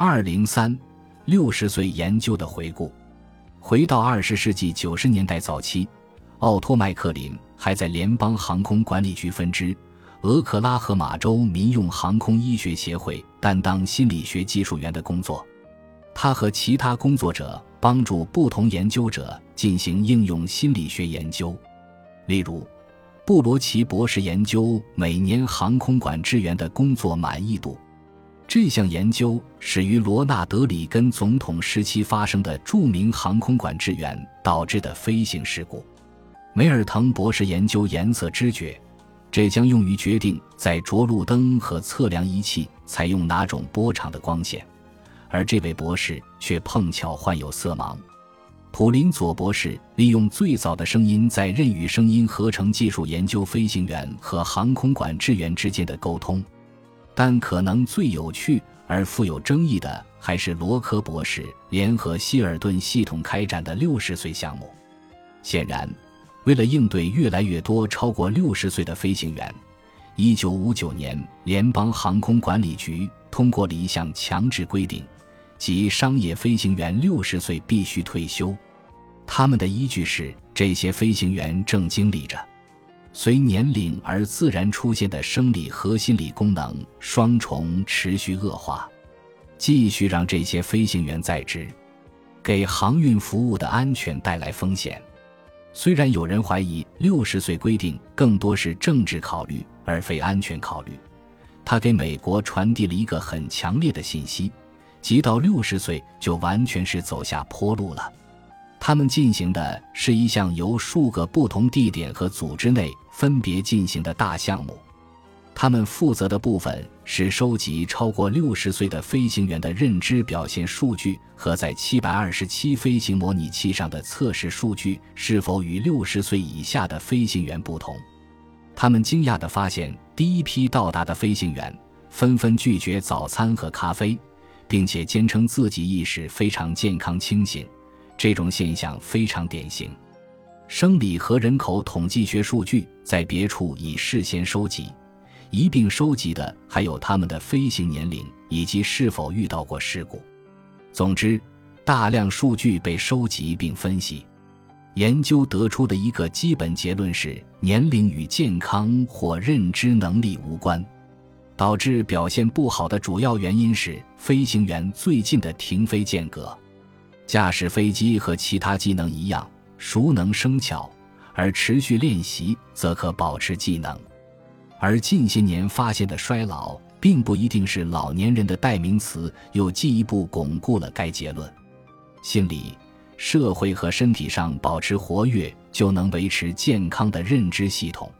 二零三六十岁研究的回顾，回到二十世纪九十年代早期，奥托·麦克林还在联邦航空管理局分支俄克拉荷马州民用航空医学协会担当心理学技术员的工作。他和其他工作者帮助不同研究者进行应用心理学研究，例如，布罗奇博士研究每年航空管制员的工作满意度。这项研究始于罗纳德·里根总统时期发生的著名航空管制员导致的飞行事故。梅尔滕博士研究颜色知觉，这将用于决定在着陆灯和测量仪器采用哪种波长的光线。而这位博士却碰巧患有色盲。普林佐博士利用最早的声音在任语声音合成技术研究飞行员和航空管制员之间的沟通。但可能最有趣而富有争议的，还是罗科博士联合希尔顿系统开展的六十岁项目。显然，为了应对越来越多超过六十岁的飞行员，一九五九年，联邦航空管理局通过了一项强制规定，即商业飞行员六十岁必须退休。他们的依据是，这些飞行员正经历着。随年龄而自然出现的生理和心理功能双重持续恶化，继续让这些飞行员在职，给航运服务的安全带来风险。虽然有人怀疑六十岁规定更多是政治考虑而非安全考虑，他给美国传递了一个很强烈的信息：即到六十岁就完全是走下坡路了。他们进行的是一项由数个不同地点和组织内分别进行的大项目。他们负责的部分是收集超过六十岁的飞行员的认知表现数据和在七百二十七飞行模拟器上的测试数据是否与六十岁以下的飞行员不同。他们惊讶地发现，第一批到达的飞行员纷纷拒绝早餐和咖啡，并且坚称自己意识非常健康清醒。这种现象非常典型。生理和人口统计学数据在别处已事先收集，一并收集的还有他们的飞行年龄以及是否遇到过事故。总之，大量数据被收集并分析，研究得出的一个基本结论是：年龄与健康或认知能力无关。导致表现不好的主要原因是飞行员最近的停飞间隔。驾驶飞机和其他技能一样，熟能生巧，而持续练习则可保持技能。而近些年发现的衰老，并不一定是老年人的代名词，又进一步巩固了该结论。心理、社会和身体上保持活跃，就能维持健康的认知系统。